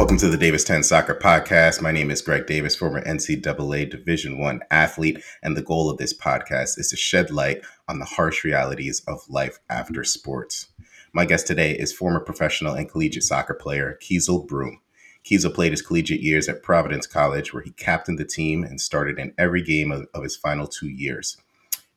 Welcome to the Davis 10 Soccer Podcast. My name is Greg Davis, former NCAA Division One athlete, and the goal of this podcast is to shed light on the harsh realities of life after sports. My guest today is former professional and collegiate soccer player Keasel Broome. Keasel played his collegiate years at Providence College, where he captained the team and started in every game of, of his final two years.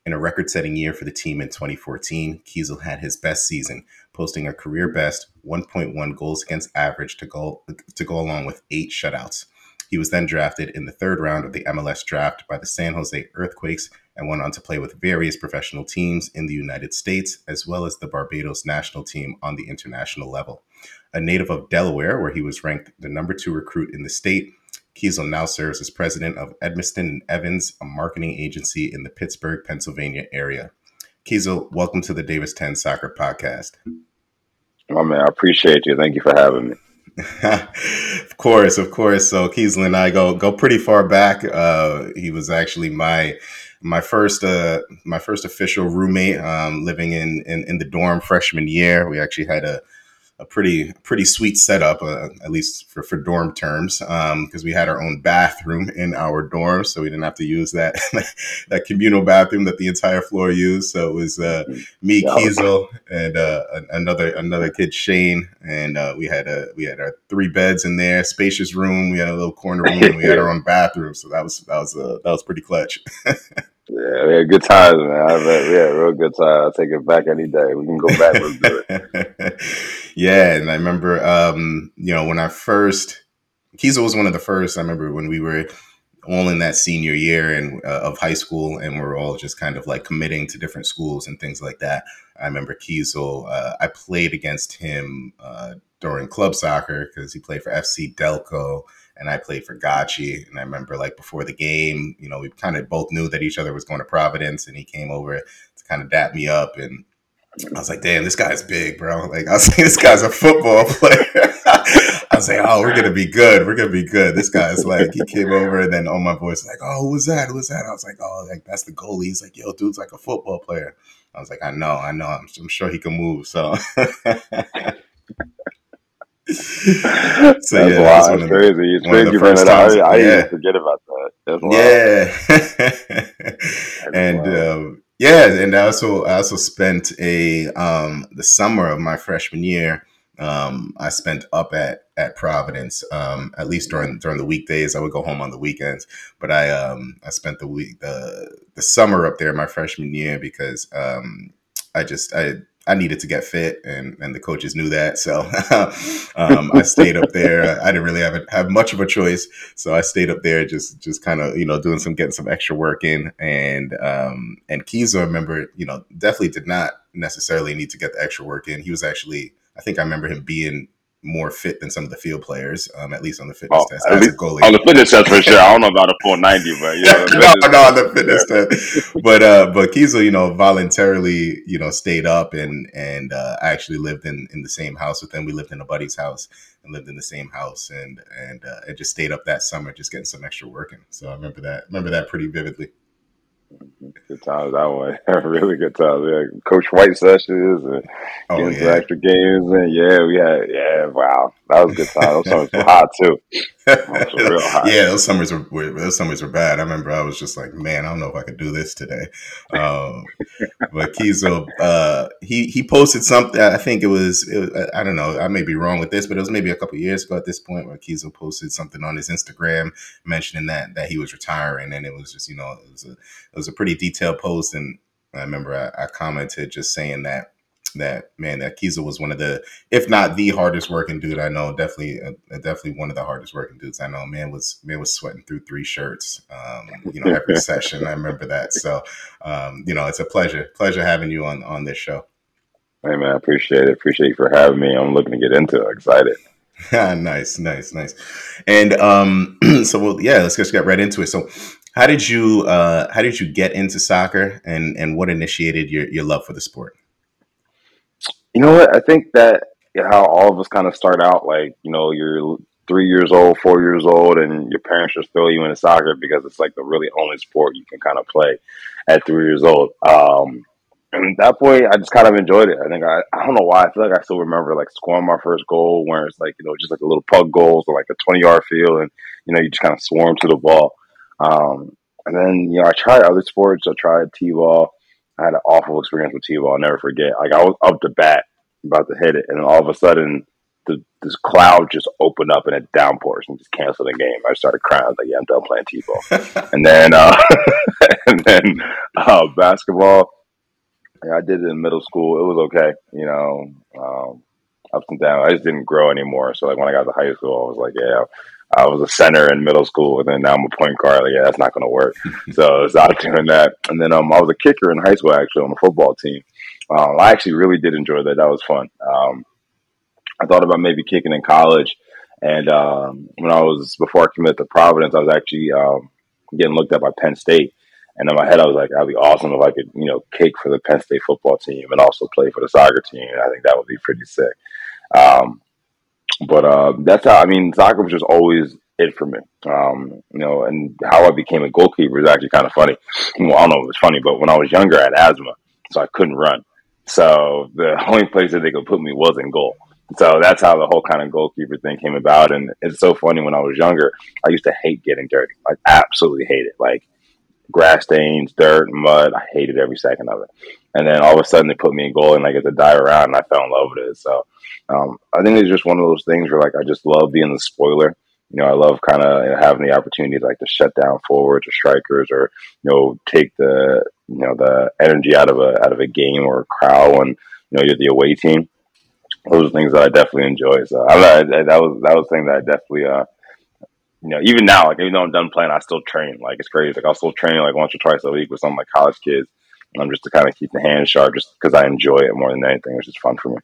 In a record setting year for the team in 2014, Keasel had his best season, posting a career best 1.1 goals against average to go, to go along with eight shutouts. He was then drafted in the third round of the MLS draft by the San Jose Earthquakes and went on to play with various professional teams in the United States, as well as the Barbados national team on the international level. A native of Delaware, where he was ranked the number two recruit in the state, Keasel now serves as president of Edmeston and Evans, a marketing agency in the Pittsburgh, Pennsylvania area. Keasel, welcome to the Davis 10 Soccer Podcast. Oh, man, I appreciate you. Thank you for having me. of course, of course. So Keasel and I go go pretty far back. Uh, he was actually my my first uh, my first official roommate um, living in, in in the dorm freshman year. We actually had a a pretty pretty sweet setup, uh, at least for, for dorm terms, because um, we had our own bathroom in our dorm, so we didn't have to use that that communal bathroom that the entire floor used. So it was uh, me, yeah. Keasel, and uh, another another kid, Shane, and uh, we had a we had our three beds in there, spacious room. We had a little corner room, and we had our own bathroom. So that was that was uh, that was pretty clutch. Yeah, we had good times, man. I bet we had real good times. I'll take it back any day. We can go back. Let's do it. yeah, and I remember, um, you know, when I first, Keasel was one of the first. I remember when we were all in that senior year and uh, of high school, and we're all just kind of like committing to different schools and things like that. I remember Keasel. Uh, I played against him uh, during club soccer because he played for FC Delco and I played for Gotchi. And I remember like before the game, you know, we kind of both knew that each other was going to Providence, and he came over to kind of dap me up and. I was like, damn, this guy's big, bro. Like, I was like, this guy's a football player. I was like, oh, we're gonna be good. We're gonna be good. This guy's like, he came over, and then on my voice, like, oh, who was that? Who was that? I was like, oh, like that's the goalie. He's like, yo, dude's like a football player. I was like, I know, I know. I'm, I'm sure he can move. So so that's yeah, that's one crazy. The, it's crazy you bring it up. I, I yeah. even forget about that. yeah, and um, yeah, and I also I also spent a um, the summer of my freshman year. Um, I spent up at at Providence. Um, at least during during the weekdays, I would go home on the weekends. But I um, I spent the week the the summer up there my freshman year because um, I just I I needed to get fit, and and the coaches knew that. So um, I stayed up there. I didn't really have a, have much of a choice, so I stayed up there, just just kind of you know doing some getting some extra work in. And um, and Keys, I remember, you know, definitely did not necessarily need to get the extra work in. He was actually, I think, I remember him being more fit than some of the field players, um, at least on the fitness oh, test. As a goalie. On the fitness test for sure. I don't know about a full ninety, but yeah, no, no, on the fitness yeah. test. But uh, but Keasel, you know, voluntarily, you know, stayed up and and uh, I actually lived in in the same house with them. We lived in a buddy's house and lived in the same house, and and uh, and just stayed up that summer, just getting some extra working. So I remember that remember that pretty vividly. Good times that way. really good times. Yeah, Coach White sessions and oh, getting yeah. extra games and yeah, we had yeah, wow. That was good time. Those summers were hot too. yeah, those summers were, were, those summers were bad. I remember I was just like, man, I don't know if I could do this today. Um, but Keasel, uh, he he posted something. I think it was, it was, I don't know. I may be wrong with this, but it was maybe a couple years ago at this point where Keasel posted something on his Instagram mentioning that that he was retiring, and it was just you know it was a it was a pretty detailed post, and I remember I, I commented just saying that that man that Keasel was one of the if not the hardest working dude I know definitely uh, definitely one of the hardest working dudes I know. Man was man was sweating through three shirts um, you know every session. I remember that. So um, you know it's a pleasure pleasure having you on on this show. Hey man I appreciate it. Appreciate you for having me. I'm looking to get into it. Excited. Nice nice nice. And um so well yeah let's just get right into it. So how did you uh how did you get into soccer and and what initiated your your love for the sport you know what? I think that how all of us kind of start out, like you know, you're three years old, four years old, and your parents just throw you into soccer because it's like the really only sport you can kind of play at three years old. Um, and that point, I just kind of enjoyed it. I think I, I don't know why. I feel like I still remember like scoring my first goal where it's like, you know, just like a little pug goals or like a 20 yard field and, you know, you just kind of swarm to the ball. Um, and then, you know, I tried other sports. I tried T ball. I had an awful experience with T ball. I'll never forget. Like I was up to bat about to hit it. And then all of a sudden, the, this cloud just opened up and it downpours and just canceled the game. I started crying. I was like, yeah, I'm done playing T-ball. and then, uh, and then, uh, basketball, yeah, I did it in middle school. It was okay, you know, um, ups and downs. I just didn't grow anymore. So like when I got to high school, I was like, yeah, I was a center in middle school, and then now I'm a point guard. Like, yeah, that's not going to work. so I was out doing that. And then um, I was a kicker in high school, actually, on the football team. Um, I actually really did enjoy that. That was fun. Um, I thought about maybe kicking in college. And um, when I was, before I committed to Providence, I was actually um, getting looked at by Penn State. And in my head, I was like, that'd be awesome if I could, you know, kick for the Penn State football team and also play for the soccer team. I think that would be pretty sick. Um, but uh, that's how I mean, soccer was just always it for me. Um, you know, and how I became a goalkeeper is actually kind of funny. Well, I don't know if it's funny, but when I was younger, I had asthma, so I couldn't run. So the only place that they could put me was in goal. So that's how the whole kind of goalkeeper thing came about. And it's so funny when I was younger, I used to hate getting dirty. I absolutely hate it. Like grass stains, dirt, mud. I hated every second of it. And then all of a sudden they put me in goal and I get to die around and I fell in love with it. So um, I think it's just one of those things where like I just love being the spoiler. You know, I love kind of having the opportunity to, like to shut down forwards or strikers or you know take the you know the energy out of a out of a game or a crowd when you know you're the away team. Those are things that I definitely enjoy. So I, I, that was that was thing that I definitely uh, you know, even now, like even though I'm done playing, I still train. Like it's crazy. Like I'll still train like once or twice a week with some of my college kids. I'm just to kind of keep the hands sharp, just because I enjoy it more than anything. It's just fun for me.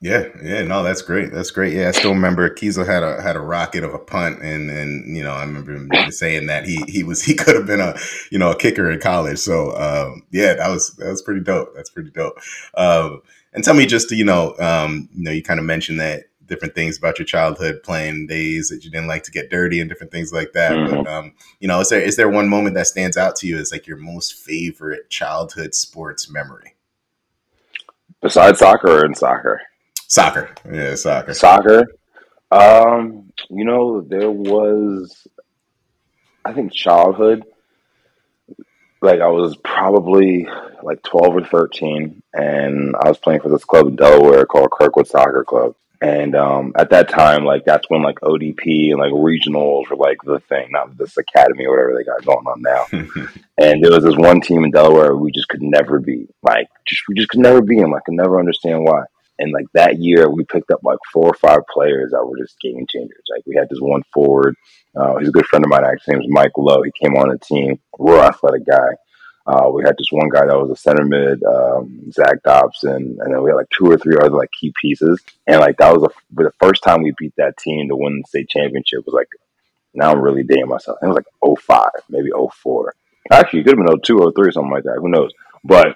Yeah, yeah, no, that's great. That's great. Yeah, I still remember Keasel had a had a rocket of a punt, and and you know I remember him saying that he he was he could have been a you know a kicker in college. So um, yeah, that was that was pretty dope. That's pretty dope. Um, and tell me just you know um, you know you kind of mentioned that different things about your childhood playing days that you didn't like to get dirty and different things like that. Mm-hmm. But um, you know, is there is there one moment that stands out to you as like your most favorite childhood sports memory? Besides soccer or in soccer? Soccer. Yeah, soccer. Soccer. Um, you know, there was I think childhood. Like I was probably like twelve or thirteen and I was playing for this club in Delaware called Kirkwood Soccer Club and um, at that time, like that's when like ODP and like regionals were like the thing, not this academy or whatever they got going on now. and there was this one team in Delaware we just could never beat. Like just we just could never beat them. I could never understand why. And like that year, we picked up like four or five players that were just game changers. Like we had this one forward. Uh, he's a good friend of mine. Actually, his name was Mike Lowe. He came on the team, real athletic guy. Uh, we had this one guy that was a center mid, um, Zach Dobson, and then we had like two or three other like key pieces. And like that was a, the first time we beat that team to win the state championship was like, now I'm really dating myself. It was like 05, maybe 04. Actually, it could have been 02, 03, something like that. Who knows? But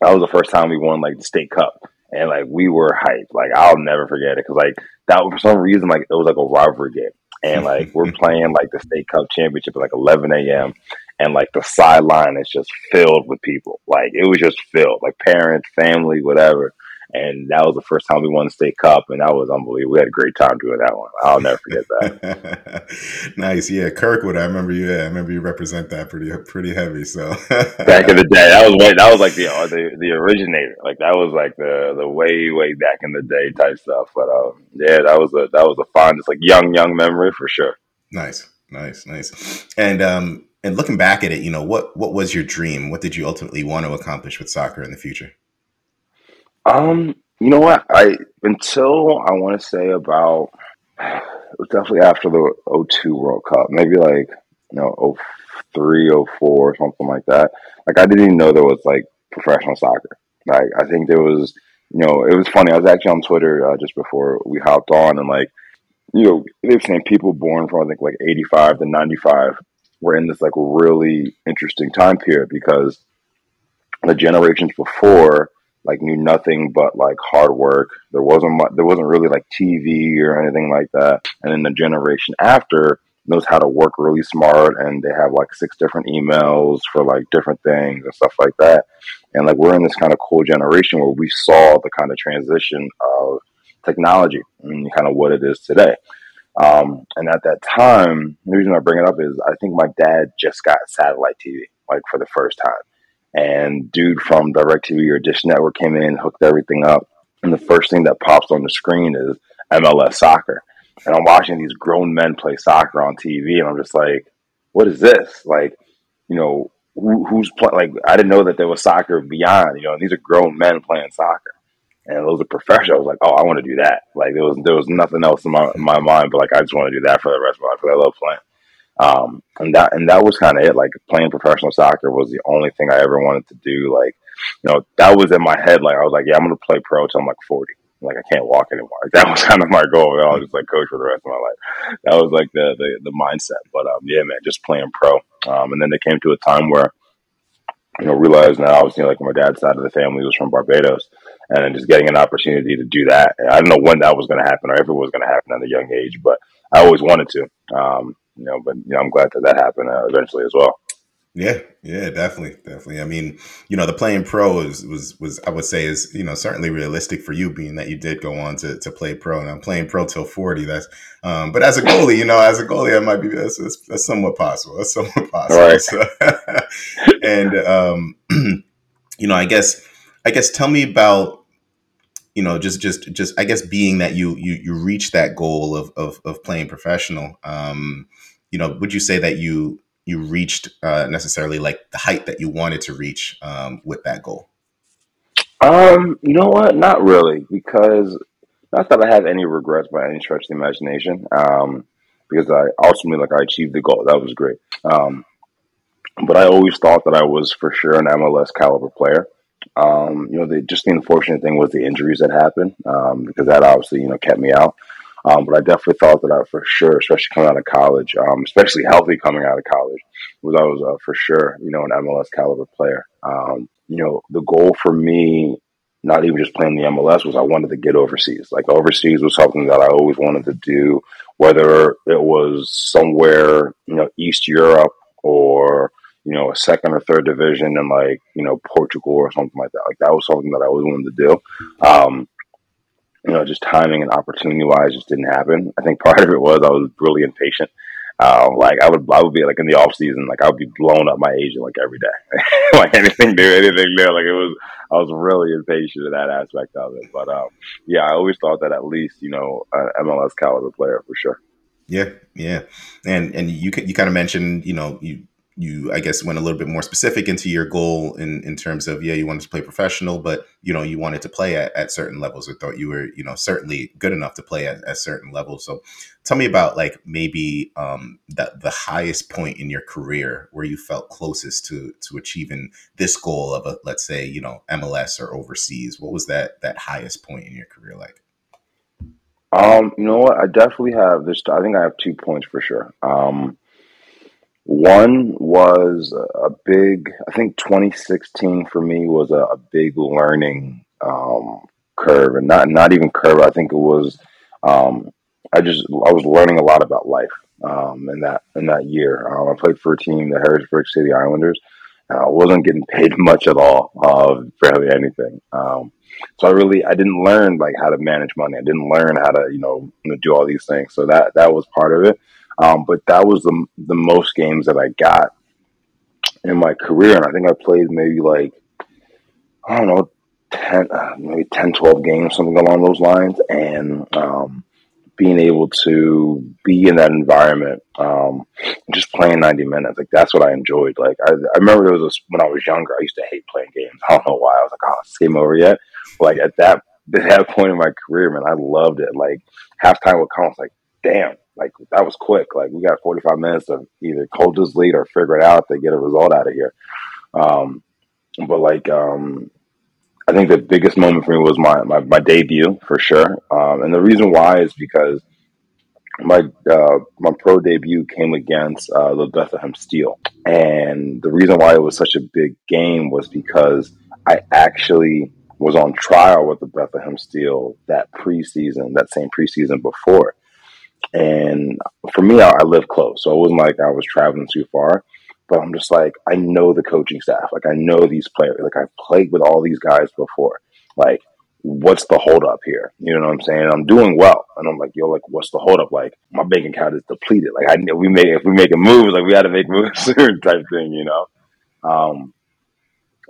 that was the first time we won like the state cup. And like we were hyped. Like I'll never forget it because like that for some reason like it was like a rivalry game and like we're playing like the state cup championship at like 11 a.m and like the sideline is just filled with people. Like it was just filled, like parents, family, whatever. And that was the first time we won the state cup, and that was unbelievable. We had a great time doing that one. I'll never forget that. nice, yeah, Kirkwood. I remember you. Yeah, I remember you represent that pretty pretty heavy. So back in the day, that was way, that was like the, uh, the the originator. Like that was like the the way way back in the day type stuff. But um, yeah, that was a that was a fun, just like young young memory for sure. Nice, nice, nice. And um, and looking back at it, you know, what what was your dream? What did you ultimately want to accomplish with soccer in the future? Um, you know what? I until I want to say about it was definitely after the 02 World Cup, maybe like you know 03, 04, something like that. Like I didn't even know there was like professional soccer. Like I think there was, you know, it was funny. I was actually on Twitter uh, just before we hopped on, and like, you know, they were saying people born from I think like 85 to 95 we're in this like really interesting time period because the generations before like knew nothing but like hard work. There wasn't much, there wasn't really like TV or anything like that. And then the generation after knows how to work really smart and they have like six different emails for like different things and stuff like that. And like we're in this kind of cool generation where we saw the kind of transition of technology and kind of what it is today. Um, and at that time, the reason I bring it up is I think my dad just got satellite TV like for the first time. And dude from DirecTV or Dish Network came in, hooked everything up. And the first thing that pops on the screen is MLS soccer and I'm watching these grown men play soccer on TV, and I'm just like, what is this? Like, you know, who, who's playing? Like, I didn't know that there was soccer beyond. You know, these are grown men playing soccer, and those are professionals. Like, oh, I want to do that. Like, there was there was nothing else in my, in my mind, but like, I just want to do that for the rest of my life because I love playing. Um, and that and that was kind of it. Like, playing professional soccer was the only thing I ever wanted to do. Like, you know, that was in my head. Like, I was like, yeah, I'm to play pro till I'm like 40 like I can't walk anymore. Like, that was kind of my goal. I was just like coach for the rest of my life. That was like the the, the mindset. But um, yeah, man, just playing pro. Um, and then it came to a time where you know realizing that obviously like my dad's side of the family was from Barbados, and then just getting an opportunity to do that. I don't know when that was going to happen or if it was going to happen at a young age, but I always wanted to. Um, you know, but you know, I'm glad that that happened uh, eventually as well. Yeah, yeah, definitely, definitely. I mean, you know, the playing pro is, was was I would say is you know certainly realistic for you, being that you did go on to, to play pro, and I'm playing pro till forty. That's um, but as a goalie, you know, as a goalie, that might be that's, that's, that's somewhat possible. That's somewhat possible. Right. So, and um, you know, I guess I guess tell me about you know just just just I guess being that you you you reach that goal of of, of playing professional. Um, you know, would you say that you you reached uh, necessarily like the height that you wanted to reach um, with that goal? Um, you know what? Not really, because not that I have any regrets by any stretch of the imagination. Um, because I ultimately like I achieved the goal. That was great. Um, but I always thought that I was for sure an MLS caliber player. Um, you know, the just the unfortunate thing was the injuries that happened um, because that obviously you know kept me out. Um, but I definitely thought that I for sure, especially coming out of college, um, especially healthy coming out of college, was I was uh, for sure, you know, an MLS caliber player. Um, you know, the goal for me, not even just playing the MLS, was I wanted to get overseas. Like overseas was something that I always wanted to do, whether it was somewhere, you know, East Europe or you know, a second or third division in like, you know, Portugal or something like that. Like that was something that I always wanted to do. Um, you know, just timing and opportunity wise just didn't happen. I think part of it was I was really impatient. Um, like I would, I would be like in the off season, like I would be blowing up my agent like every day, like anything new, anything new. Like it was, I was really impatient in that aspect of it. But um, yeah, I always thought that at least you know, an MLS caliber player for sure. Yeah, yeah, and and you you kind of mentioned you know you you i guess went a little bit more specific into your goal in in terms of yeah you wanted to play professional but you know you wanted to play at, at certain levels or thought you were you know certainly good enough to play at, at certain levels. So tell me about like maybe um that the highest point in your career where you felt closest to to achieving this goal of a let's say you know mls or overseas. What was that that highest point in your career like? Um you know what? I definitely have this i think i have two points for sure. Um one was a big, I think 2016 for me was a, a big learning um, curve, and not not even curve. I think it was. Um, I just I was learning a lot about life um, in that in that year. Um, I played for a team, the Harrisburg City Islanders. I wasn't getting paid much at all, uh, barely anything. Um, so I really I didn't learn like how to manage money. I didn't learn how to you know do all these things. So that that was part of it. Um, but that was the the most games that I got in my career, and I think I played maybe like I don't know 10, uh, maybe 10, 12 games, something along those lines, and um, being able to be in that environment, um, just playing 90 minutes, like that's what I enjoyed. Like I, I remember there was a, when I was younger, I used to hate playing games. I don't know why. I was like, oh, it's game over yet. Like at that, at that point in my career, man, I loved it. Like halftime would come, I was like, damn, like that was quick. Like we got 45 minutes to either hold this lead or figure it out to get a result out of here. Um, but like, um, I think the biggest moment for me was my, my, my debut for sure. Um, and the reason why is because my, uh, my pro debut came against, uh, the Bethlehem Steel. And the reason why it was such a big game was because I actually was on trial with the Bethlehem Steel that preseason, that same preseason before. And for me, I, I live close, so it wasn't like I was traveling too far. But I'm just like, I know the coaching staff. Like, I know these players. Like, I've played with all these guys before. Like, what's the holdup here? You know what I'm saying? I'm doing well, and I'm like, yo, like, what's the holdup? Like, my bank account is depleted. Like, I know we make if we make a move, like we got to make moves, soon, type thing, you know. Um,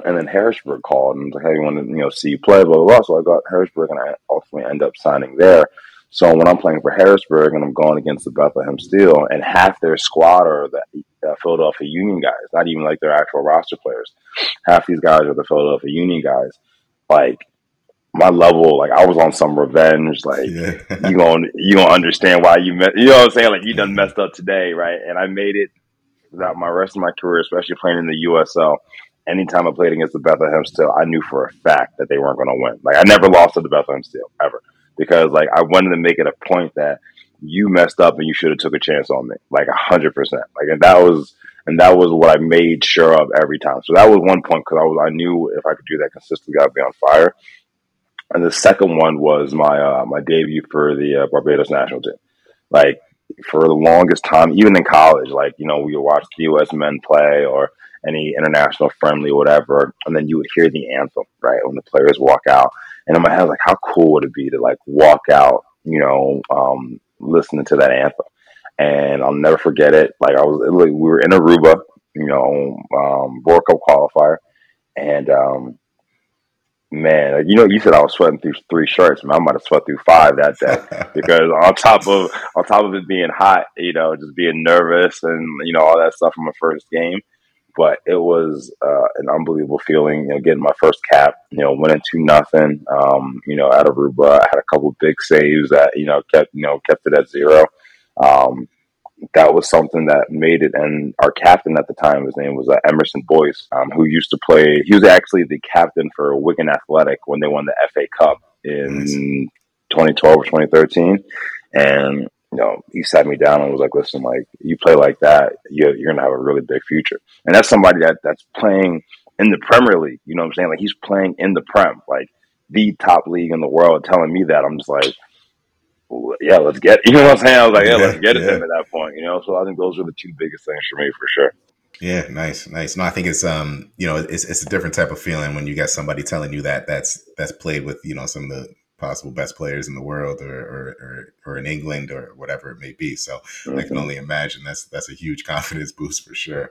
and then Harrisburg called and was like, hey, you want to, you know, see you play, blah, blah, blah. So I got Harrisburg and I ultimately end up signing there. So when I'm playing for Harrisburg and I'm going against the Bethlehem Steel and half their squad are the uh, Philadelphia Union guys, not even like their actual roster players. Half these guys are the Philadelphia Union guys. Like my level, like I was on some revenge. Like yeah. you gonna you gonna understand why you met. You know what I'm saying? Like you done messed up today, right? And I made it throughout my rest of my career, especially playing in the USL anytime I played against the Bethlehem Steel, I knew for a fact that they weren't going to win. Like I never lost to the Bethlehem Steel ever because like I wanted to make it a point that you messed up and you should have took a chance on me, like a hundred percent. Like and that was and that was what I made sure of every time. So that was one point because I was I knew if I could do that consistently, I'd be on fire. And the second one was my uh, my debut for the uh, Barbados national team. Like for the longest time, even in college, like you know we would watch the U.S. men play or any international friendly or whatever, and then you would hear the anthem, right, when the players walk out. And in my head, like, how cool would it be to like walk out, you know, um, listening to that anthem? And I'll never forget it. Like I was, like, we were in Aruba, you know, um, World Cup qualifier, and um, man, you know, you said I was sweating through three shirts. Man, I might have sweat through five that day because on top of on top of it being hot, you know, just being nervous and you know all that stuff from my first game but it was uh, an unbelievable feeling, you know, getting my first cap, you know, winning two nothing, um, you know, out of Aruba. I had a couple big saves that, you know, kept, you know, kept it at zero. Um, that was something that made it. And our captain at the time, his name was uh, Emerson Boyce, um, who used to play. He was actually the captain for Wigan Athletic when they won the FA Cup in nice. 2012 or 2013. And you know, he sat me down and was like, "Listen, like you play like that, you're, you're gonna have a really big future." And that's somebody that that's playing in the Premier League. You know what I'm saying? Like he's playing in the Prem, like the top league in the world. Telling me that, I'm just like, "Yeah, let's get." You know what I'm saying? I was like, "Yeah, yeah let's get yeah. it." At that point, you know. So I think those are the two biggest things for me, for sure. Yeah, nice, nice. No, I think it's um, you know, it's it's a different type of feeling when you get somebody telling you that that's that's played with you know some of the possible best players in the world or, or, or, or in England or whatever it may be. So mm-hmm. I can mm-hmm. only imagine that's that's a huge confidence boost for sure.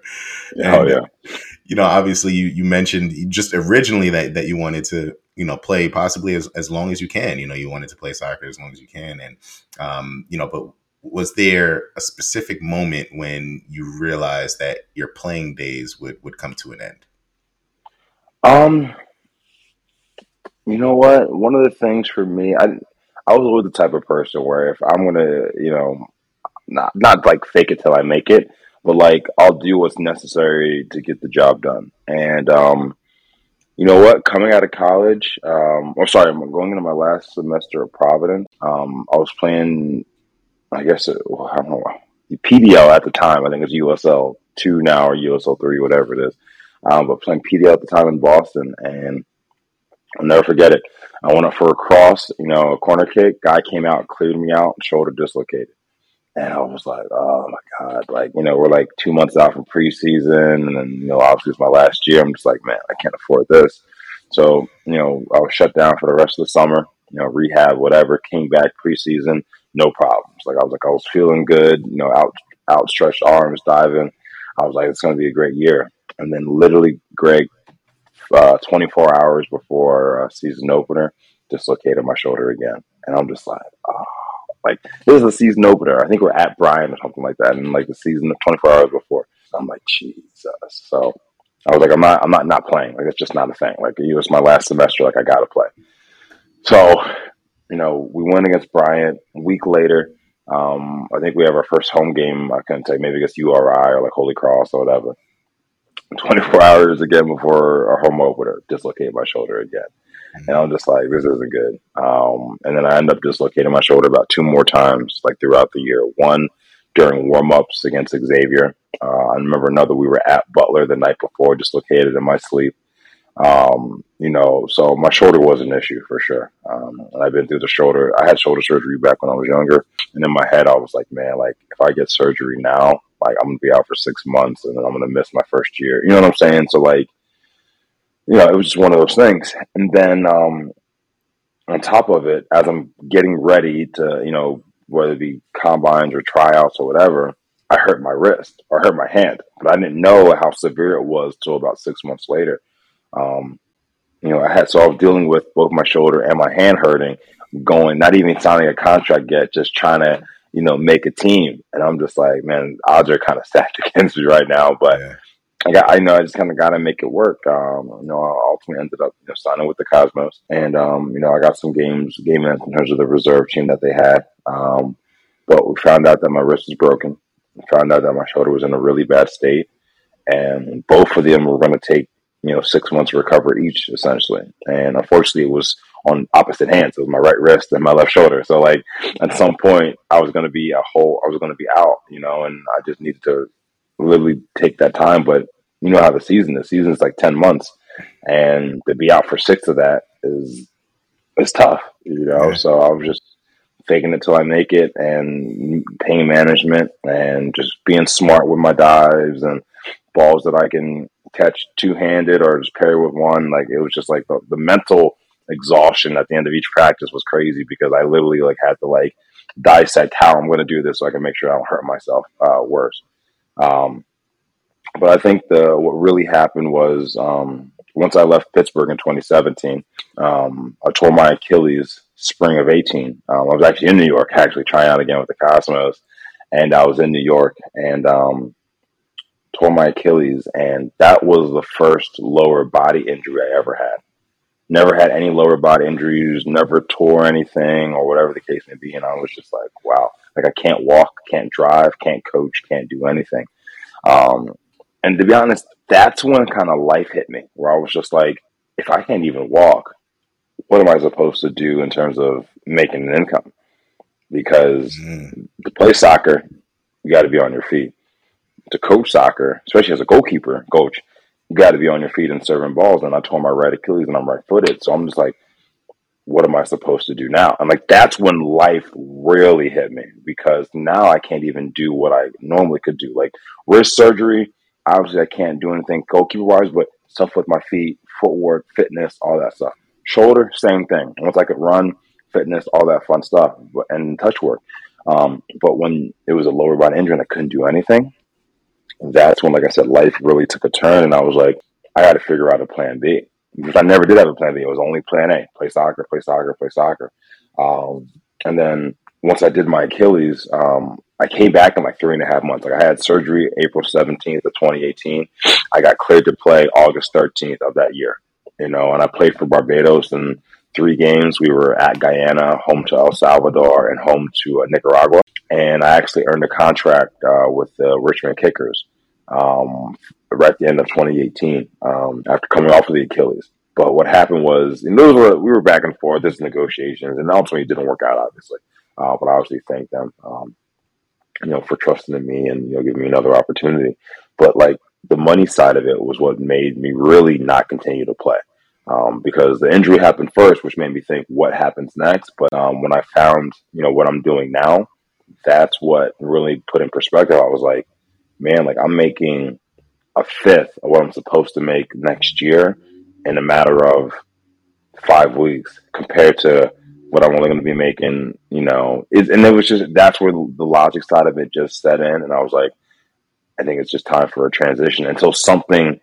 Oh and, yeah. You know, obviously you, you mentioned just originally that, that you wanted to, you know, play possibly as, as long as you can, you know, you wanted to play soccer as long as you can. And, um, you know, but was there a specific moment when you realized that your playing days would, would come to an end? Um, you know what? One of the things for me, I I was always the type of person where if I'm gonna, you know, not not like fake it till I make it, but like I'll do what's necessary to get the job done. And um, you know what? Coming out of college, um, or sorry, I'm going into my last semester of Providence. Um, I was playing, I guess, it, well, I don't know, PDL at the time. I think it's USL two now or USL three, whatever it is. Um, but playing PDL at the time in Boston, and I'll never forget it. I went up for a cross, you know, a corner kick. Guy came out, cleared me out, shoulder dislocated. And I was like, oh my God. Like, you know, we're like two months out from preseason. And then, you know, obviously it's my last year. I'm just like, man, I can't afford this. So, you know, I was shut down for the rest of the summer, you know, rehab, whatever. Came back preseason, no problems. Like, I was like, I was feeling good, you know, out, outstretched arms, diving. I was like, it's going to be a great year. And then literally, Greg, uh, 24 hours before uh, season opener, dislocated my shoulder again, and I'm just like, oh, like this is a season opener. I think we're at Bryant or something like that, and like the season of 24 hours before. I'm like, Jesus. So I was like, I'm not, I'm not not playing. Like it's just not a thing. Like it was my last semester. Like I got to play. So, you know, we went against Bryant. A week later, um, I think we have our first home game. I couldn't say maybe against URI or like Holy Cross or whatever. 24 hours again before our home opener, dislocate my shoulder again. And I'm just like, this isn't good. Um, and then I end up dislocating my shoulder about two more times, like throughout the year. One during warm ups against Xavier. Uh, I remember another, we were at Butler the night before, dislocated in my sleep. Um, you know, so my shoulder was an issue for sure. Um, and I've been through the shoulder. I had shoulder surgery back when I was younger, and in my head, I was like, man, like if I get surgery now, like I'm gonna be out for six months, and then I'm gonna miss my first year. You know what I'm saying? So like, you know, it was just one of those things. And then um, on top of it, as I'm getting ready to, you know, whether it be combines or tryouts or whatever, I hurt my wrist or hurt my hand, but I didn't know how severe it was till about six months later. Um, you know, I had so I was dealing with both my shoulder and my hand hurting, going not even signing a contract yet, just trying to you know make a team. And I'm just like, man, odds are kind of stacked against me right now. But yeah. I got, I know I just kind of got to make it work. Um, you know, I ultimately ended up you know, signing with the Cosmos, and um, you know, I got some games, game in terms of the reserve team that they had. Um, but we found out that my wrist was broken. We found out that my shoulder was in a really bad state, and both of them were going to take you know, six months recover each essentially. And unfortunately, it was on opposite hands. It was my right wrist and my left shoulder. So like at some point, I was going to be a whole, I was going to be out, you know, and I just needed to literally take that time. But you know how the season, the season is like 10 months and to be out for six of that is, is tough, you know? Yeah. So I was just faking it till I make it and pain management and just being smart with my dives and balls that I can catch two handed or just parry with one. Like it was just like the, the mental exhaustion at the end of each practice was crazy because I literally like had to like dissect how I'm going to do this so I can make sure I don't hurt myself uh, worse. Um, but I think the what really happened was um, once I left Pittsburgh in 2017, um, I tore my Achilles spring of 18. Um, I was actually in New York, actually trying out again with the Cosmos, and I was in New York, and um, tore my Achilles, and that was the first lower body injury I ever had. Never had any lower body injuries, never tore anything or whatever the case may be. And I was just like, wow, like I can't walk, can't drive, can't coach, can't do anything. Um, and to be honest, that's when kind of life hit me, where I was just like, if I can't even walk, what am I supposed to do in terms of making an income? Because mm. to play soccer, you got to be on your feet to coach soccer, especially as a goalkeeper coach, you got to be on your feet and serving balls. And I tore my right Achilles and I'm right footed. So I'm just like, what am I supposed to do now? And like, that's when life really hit me because now I can't even do what I normally could do. Like wrist surgery, obviously I can't do anything goalkeeper wise, but stuff with my feet, footwork, fitness, all that stuff. Shoulder, same thing. Once I could run, fitness, all that fun stuff, and touch work. Um, but when it was a lower body injury and I couldn't do anything, that's when, like I said, life really took a turn, and I was like, I got to figure out a plan B. Because I never did have a plan B. It was only plan A: play soccer, play soccer, play soccer. Um, and then once I did my Achilles, um, I came back in like three and a half months. Like I had surgery April 17th of 2018. I got cleared to play August 13th of that year. You know, and I played for Barbados in three games. We were at Guyana, home to El Salvador, and home to uh, Nicaragua and I actually earned a contract uh, with the Richmond Kickers um, right at the end of 2018 um, after coming off of the Achilles. But what happened was, and those were we were back and forth. This negotiations, and ultimately it didn't work out, obviously. Uh, but I obviously thank them, um, you know, for trusting in me and you know giving me another opportunity. But like the money side of it was what made me really not continue to play. Um, because the injury happened first, which made me think what happens next. But um, when I found, you know, what I'm doing now, that's what really put in perspective. I was like, man, like I'm making a fifth of what I'm supposed to make next year in a matter of five weeks compared to what I'm only going to be making, you know, and it was just, that's where the logic side of it just set in. And I was like, I think it's just time for a transition until something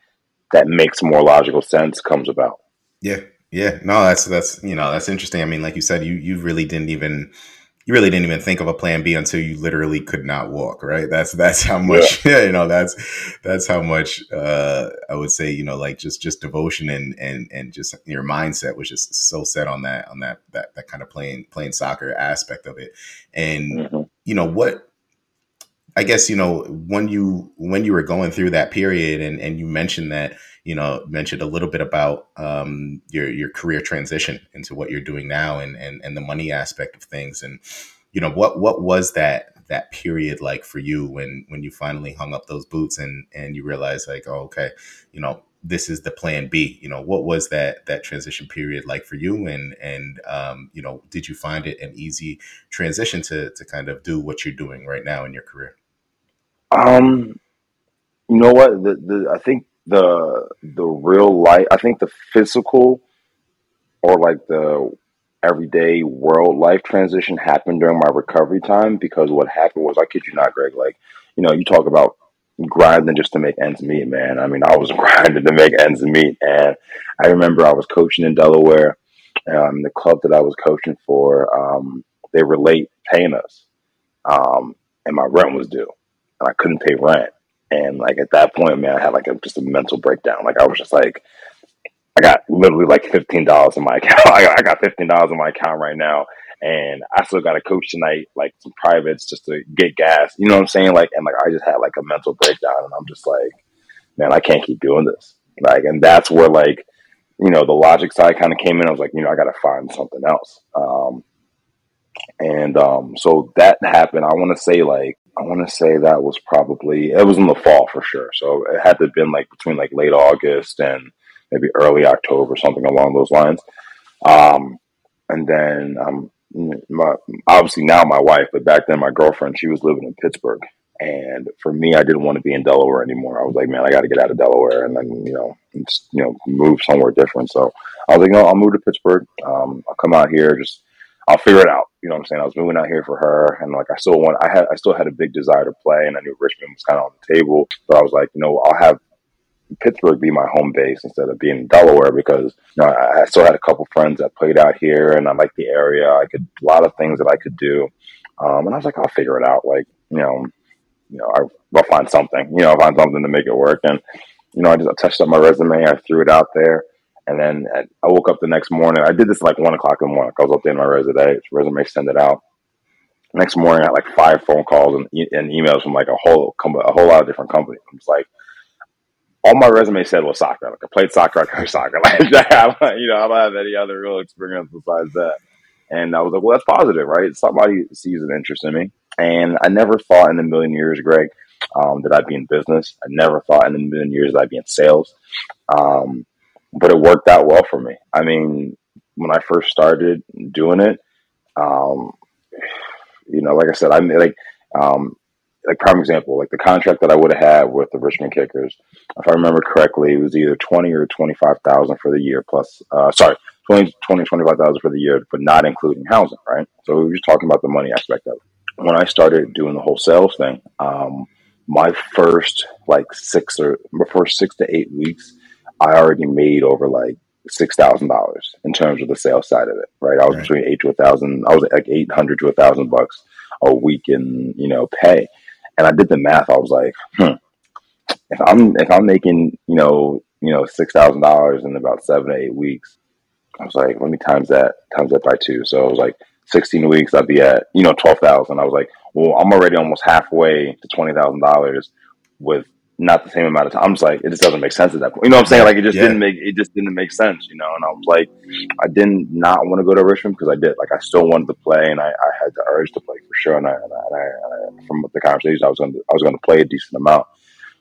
that makes more logical sense comes about. Yeah. Yeah. No, that's, that's, you know, that's interesting. I mean, like you said, you, you really didn't even, you really didn't even think of a plan B until you literally could not walk, right? That's that's how much yeah. you know, that's that's how much uh I would say, you know, like just just devotion and and and just your mindset was just so set on that on that that that kind of playing playing soccer aspect of it. And mm-hmm. you know, what I guess you know when you when you were going through that period, and and you mentioned that you know mentioned a little bit about um, your your career transition into what you're doing now, and and and the money aspect of things, and you know what what was that that period like for you when when you finally hung up those boots and and you realized like oh okay you know this is the plan B. You know, what was that that transition period like for you? And and um, you know, did you find it an easy transition to to kind of do what you're doing right now in your career? Um, you know what? The, the I think the the real life. I think the physical or like the everyday world life transition happened during my recovery time because what happened was I kid you not, Greg. Like you know, you talk about grinding just to make ends meet, man. I mean, I was grinding to make ends meet, and I remember I was coaching in Delaware. Um, the club that I was coaching for, um, they were late paying us, um, and my rent was due, I couldn't pay rent. And like at that point, man, I had like a, just a mental breakdown. Like I was just like, I got literally like fifteen dollars in my account. I got fifteen dollars in my account right now, and I still got to coach tonight, like some privates just to get gas. You know what I'm saying? Like, and like I just had like a mental breakdown, and I'm just like, man, I can't keep doing this. Like, and that's where like, you know, the logic side kind of came in. I was like, you know, I got to find something else. Um, and um, so that happened. I want to say like I want to say that was probably it was in the fall for sure. So it had to have been like between like late August and maybe early October, something along those lines. Um, and then um, my obviously now my wife, but back then my girlfriend, she was living in Pittsburgh. And for me, I didn't want to be in Delaware anymore. I was like, man, I got to get out of Delaware and then, you know, just, you know, move somewhere different. So I was like, no, I'll move to Pittsburgh. Um, I'll come out here, just, I'll figure it out. You know what I'm saying? I was moving out here for her, and like I still want, I had, I still had a big desire to play, and I knew Richmond was kind of on the table, but I was like, you know, I'll have Pittsburgh be my home base instead of being in Delaware because you know I, I still had a couple friends that played out here and I liked the area. I could a lot of things that I could do, um, and I was like, I'll figure it out. Like you know, you know, I, will find something. You know, I'll find something to make it work. And you know, I just I touched up my resume. I threw it out there. And then I woke up the next morning. I did this like one o'clock in the morning. I was updating my resume, resume, send it out. Next morning, I had like five phone calls and, and emails from like a whole a whole lot of different companies. I was like, all my resume said was soccer. Like I played soccer, I coached soccer. Like you know, I don't have any other real experience besides that. And I was like, well, that's positive, right? Somebody sees an interest in me. And I never thought in a million years, Greg, um, that I'd be in business. I never thought in a million years that I'd be in sales. Um, but it worked out well for me. I mean, when I first started doing it, um, you know, like I said, I'm like um, like prime example, like the contract that I would have had with the Richmond Kickers, if I remember correctly, it was either twenty or twenty five thousand for the year plus. Uh, sorry, 20, 20 25,000 for the year, but not including housing, right? So we were just talking about the money aspect of it. When I started doing the whole sales thing, um, my first like six or my first six to eight weeks, I already made over like six thousand dollars in terms of the sales side of it. Right, I was right. between eight to a thousand. I was like eight hundred to a thousand bucks a week in you know pay, and I did the math. I was like, hmm, if I'm if I'm making you know you know six thousand dollars in about seven to eight weeks, I was like, let me times that times that by two. So it was like sixteen weeks. I'd be at you know twelve thousand. I was like, well, I'm already almost halfway to twenty thousand dollars with not the same amount of time. I'm just like, it just doesn't make sense at that point. You know what I'm saying? Like it just yeah. didn't make it just didn't make sense, you know. And I was like, I didn't not want to go to Richmond because I did. Like I still wanted to play, and I, I had the urge to play for sure. And I, and I, and I from the conversations, I was going to I was going to play a decent amount,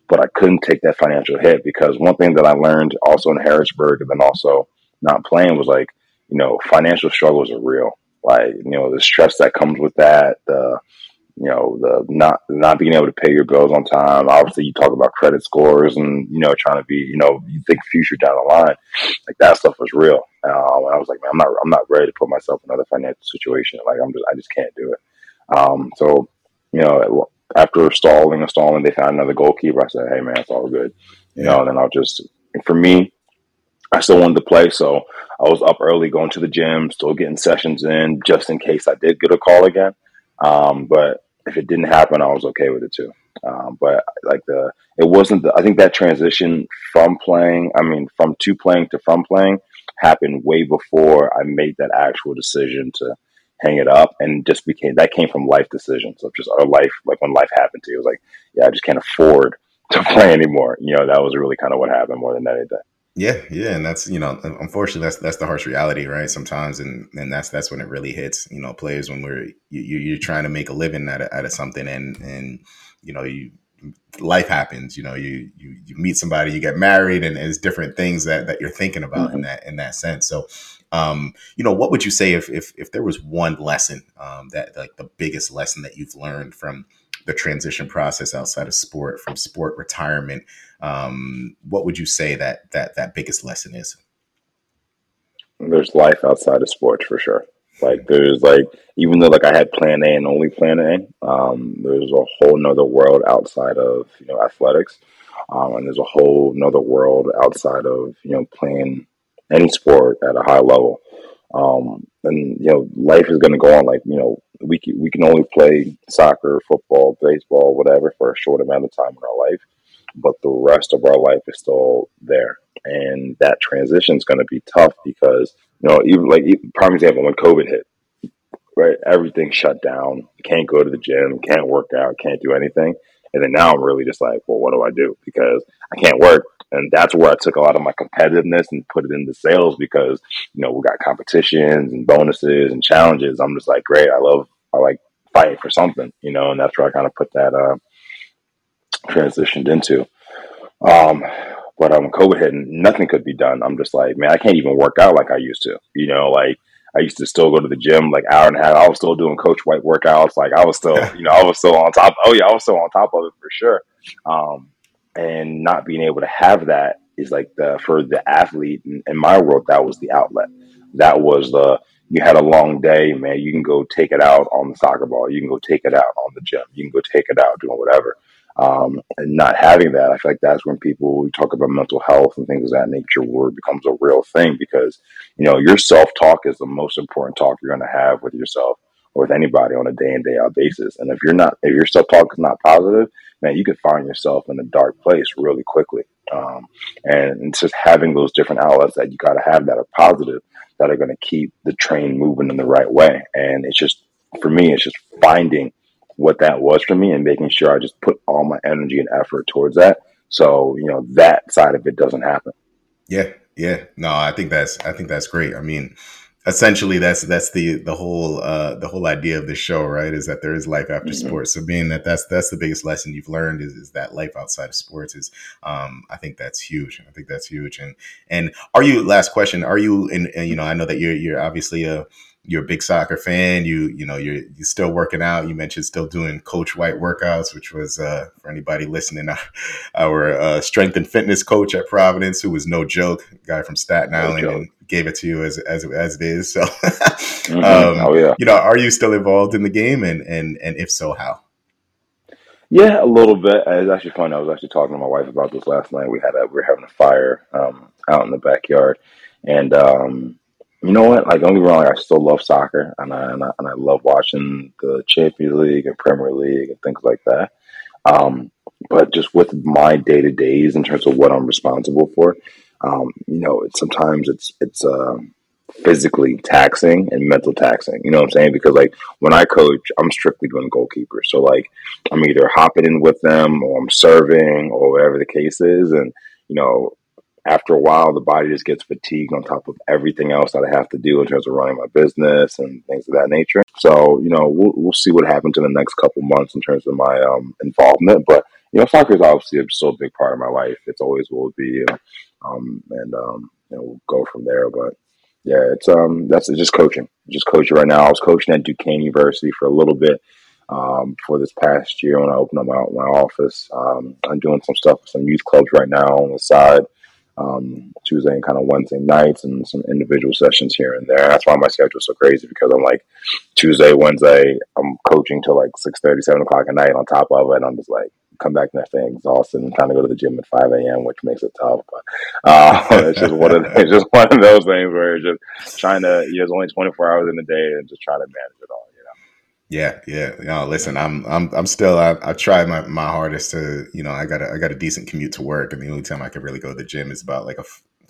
but I couldn't take that financial hit because one thing that I learned also in Harrisburg, and then also not playing was like, you know, financial struggles are real. Like you know, the stress that comes with that, the you know the not not being able to pay your bills on time. Obviously you talk about credit scores and you know trying to be you know you think future down the line. Like that stuff was real. Um, and i was like man i'm not i'm not ready to put myself in another financial situation. Like i'm just i just can't do it. Um, so you know after stalling and stalling they found another goalkeeper. I said hey man it's all good. You know and then i'll just for me I still wanted to play, so I was up early, going to the gym, still getting sessions in, just in case I did get a call again. Um, but if it didn't happen, I was okay with it too. Um, but like the, it wasn't. The, I think that transition from playing, I mean, from to playing to from playing, happened way before I made that actual decision to hang it up, and just became that came from life decisions of just our life. Like when life happened to you, it was like, yeah, I just can't afford to play anymore. You know, that was really kind of what happened more than anything. Yeah, yeah, and that's you know, unfortunately, that's that's the harsh reality, right? Sometimes, and and that's that's when it really hits. You know, players when we're you, you're trying to make a living out of, out of something, and and you know you life happens. You know, you you you meet somebody, you get married, and there's different things that that you're thinking about mm-hmm. in that in that sense. So, um, you know, what would you say if if if there was one lesson um, that like the biggest lesson that you've learned from the transition process outside of sport, from sport retirement? Um, what would you say that that that biggest lesson is? There's life outside of sports for sure. Like there's like even though like I had plan A and only plan A, um, there's a whole nother world outside of you know athletics, um, and there's a whole nother world outside of you know playing any sport at a high level. Um, and you know life is going to go on. Like you know we can, we can only play soccer, football, baseball, whatever for a short amount of time in our life, but the rest of our life is still there, and that transition is going to be tough because you know, even like prime example when COVID hit, right? Everything shut down. Can't go to the gym, can't work out, can't do anything. And then now I'm really just like, well, what do I do? Because I can't work. And that's where I took a lot of my competitiveness and put it into sales because, you know, we got competitions and bonuses and challenges. I'm just like, great. I love, I like fighting for something, you know, and that's where I kind of put that, uh, transitioned into. Um, but um, COVID hit and nothing could be done. I'm just like, man, I can't even work out like I used to. You know, like I used to still go to the gym like hour and a half. I was still doing Coach White workouts. Like I was still, you know, I was still on top. Oh yeah, I was still on top of it for sure. Um, and not being able to have that is like the for the athlete in, in my world. That was the outlet. That was the you had a long day, man. You can go take it out on the soccer ball. You can go take it out on the gym. You can go take it out doing whatever. Um, and not having that, I feel like that's when people we talk about mental health and things of that nature where it becomes a real thing because, you know, your self talk is the most important talk you're going to have with yourself or with anybody on a day in, day out basis. And if you're not, if your self talk is not positive, man, you could find yourself in a dark place really quickly. Um, and it's just having those different outlets that you got to have that are positive that are going to keep the train moving in the right way. And it's just, for me, it's just finding what that was for me and making sure I just put all my energy and effort towards that. So, you know, that side of it doesn't happen. Yeah. Yeah. No, I think that's, I think that's great. I mean, essentially that's, that's the, the whole, uh, the whole idea of the show, right. Is that there is life after mm-hmm. sports. So being that that's, that's the biggest lesson you've learned is, is that life outside of sports is, um, I think that's huge. I think that's huge. And, and are you, last question, are you, and you know, I know that you're, you're obviously a, you're a big soccer fan. You you know you're you're still working out. You mentioned still doing Coach White workouts, which was uh, for anybody listening, our, our uh, strength and fitness coach at Providence, who was no joke, guy from Staten Island, joke. and gave it to you as as as it is. So, mm-hmm. um, oh yeah, you know, are you still involved in the game, and and and if so, how? Yeah, a little bit. It's actually fun. I was actually talking to my wife about this last night. We had a we were having a fire um, out in the backyard, and um, you know what? Like, don't get me wrong. I still love soccer, and I, and I, and I love watching the Champions League and Premier League and things like that. Um, but just with my day to days in terms of what I'm responsible for, um, you know, it's, sometimes it's it's uh, physically taxing and mental taxing. You know what I'm saying? Because like when I coach, I'm strictly doing goalkeepers. So like I'm either hopping in with them or I'm serving or whatever the case is, and you know after a while, the body just gets fatigued on top of everything else that I have to do in terms of running my business and things of that nature. So, you know, we'll, we'll see what happens in the next couple months in terms of my um, involvement. But, you know, soccer is obviously a big part of my life. It's always will be. Um, and, um, you know, we'll go from there. But yeah, it's, um, that's just coaching, just coaching right now. I was coaching at Duquesne University for a little bit. Um, for this past year when I opened up my, my office. Um, I'm doing some stuff with some youth clubs right now on the side um, Tuesday and kind of Wednesday nights and some individual sessions here and there. That's why my schedule is so crazy because I'm like Tuesday, Wednesday, I'm coaching till like 6 7 o'clock at night on top of it. And I'm just like, come back next day exhausted and trying to go to the gym at 5 a.m., which makes it tough. But uh, it's just one of it's just one of those things where it's just trying to, you know, there's only 24 hours in the day and just trying to manage it all. Yeah, yeah. Know, listen, I'm I'm I'm still I, I try my, my hardest to you know I got a I got a decent commute to work, and the only time I can really go to the gym is about like a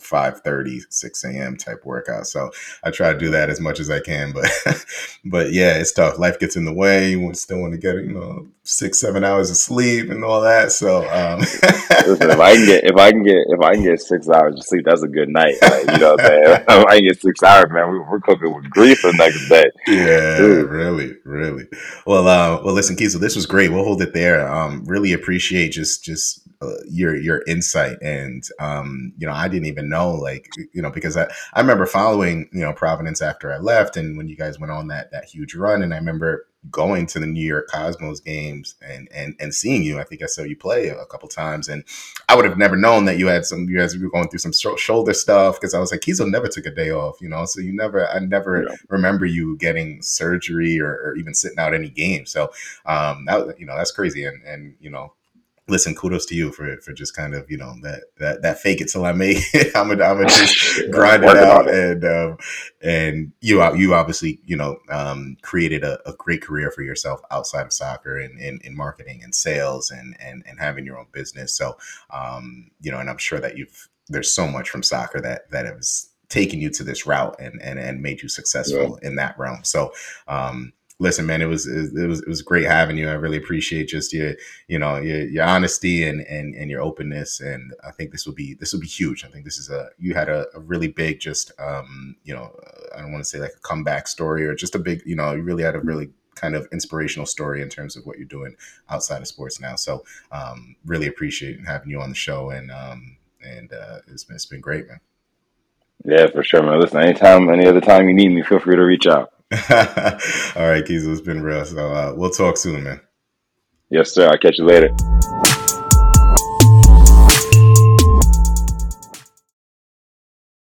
5 30, 6 a.m. type workout. So I try to do that as much as I can. But but yeah, it's tough. Life gets in the way. You still want to get, you know, six, seven hours of sleep and all that. So um Listen, if I can get if I can get if I can get six hours of sleep, that's a good night. Like, you know what I'm saying? If I can get six hours, man, we, are cooking with grease the next day. Yeah, Dude. really, really. Well, uh, well, listen, Keith. So this was great. We'll hold it there. Um, really appreciate just just your your insight and um, you know I didn't even know like you know because I, I remember following you know Providence after I left and when you guys went on that that huge run and I remember going to the New York Cosmos games and and and seeing you I think I saw you play a couple times and I would have never known that you had some you guys were going through some sh- shoulder stuff because I was like Keasel never took a day off you know so you never I never yeah. remember you getting surgery or, or, even sitting out any game so um that you know that's crazy and and you know listen, kudos to you for for just kind of you know that that that fake it till I make it. I'm gonna I'm gonna just grind it out and um, and you you obviously you know um, created a, a, great career for yourself outside of soccer and in, in, marketing and sales and and and having your own business. So um, you know, and I'm sure that you've there's so much from soccer that that has taken you to this route and and, and made you successful yeah. in that realm. So um, listen, man, it was it was it was great having you. I really appreciate just your you know your, your honesty and, and and your openness. And I think this will be this will be huge. I think this is a you had a, a really big just um you know I don't want to say like a comeback story or just a big you know you really had a really kind of inspirational story in terms of what you're doing outside of sports now. So um, really appreciate having you on the show and um, and uh, it's been it's been great, man. Yeah, for sure, man. Listen, anytime, any other time you need me, feel free to reach out. All right, Keith, it's been real. So uh, we'll talk soon, man. Yes, sir. I'll catch you later.